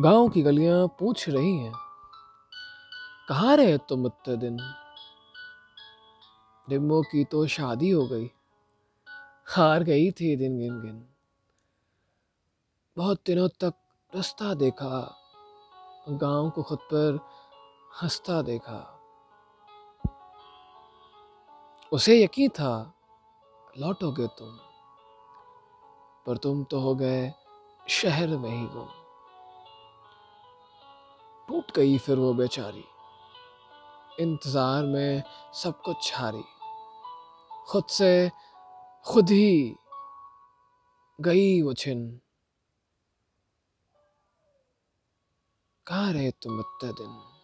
गाँव की गलियाँ पूछ रही हैं। कहाँ रहे तुम इतने दिन? डिम्बो की तो शादी हो गई। हार गई थी दिन गिन गिन। बहुत दिनों तक रास्ता देखा। गाँव को खुद पर हंसता देखा। उसे यकीन था, लौटोगे तुम। पर तुम तो हो गए शहर में ही गुम। टूट गई फिर वो बेचारी। इंतज़ार में सब कुछ हारी। खुद से खुद ही गई वो छिन। कहाँ रहे तुम इतने दिन?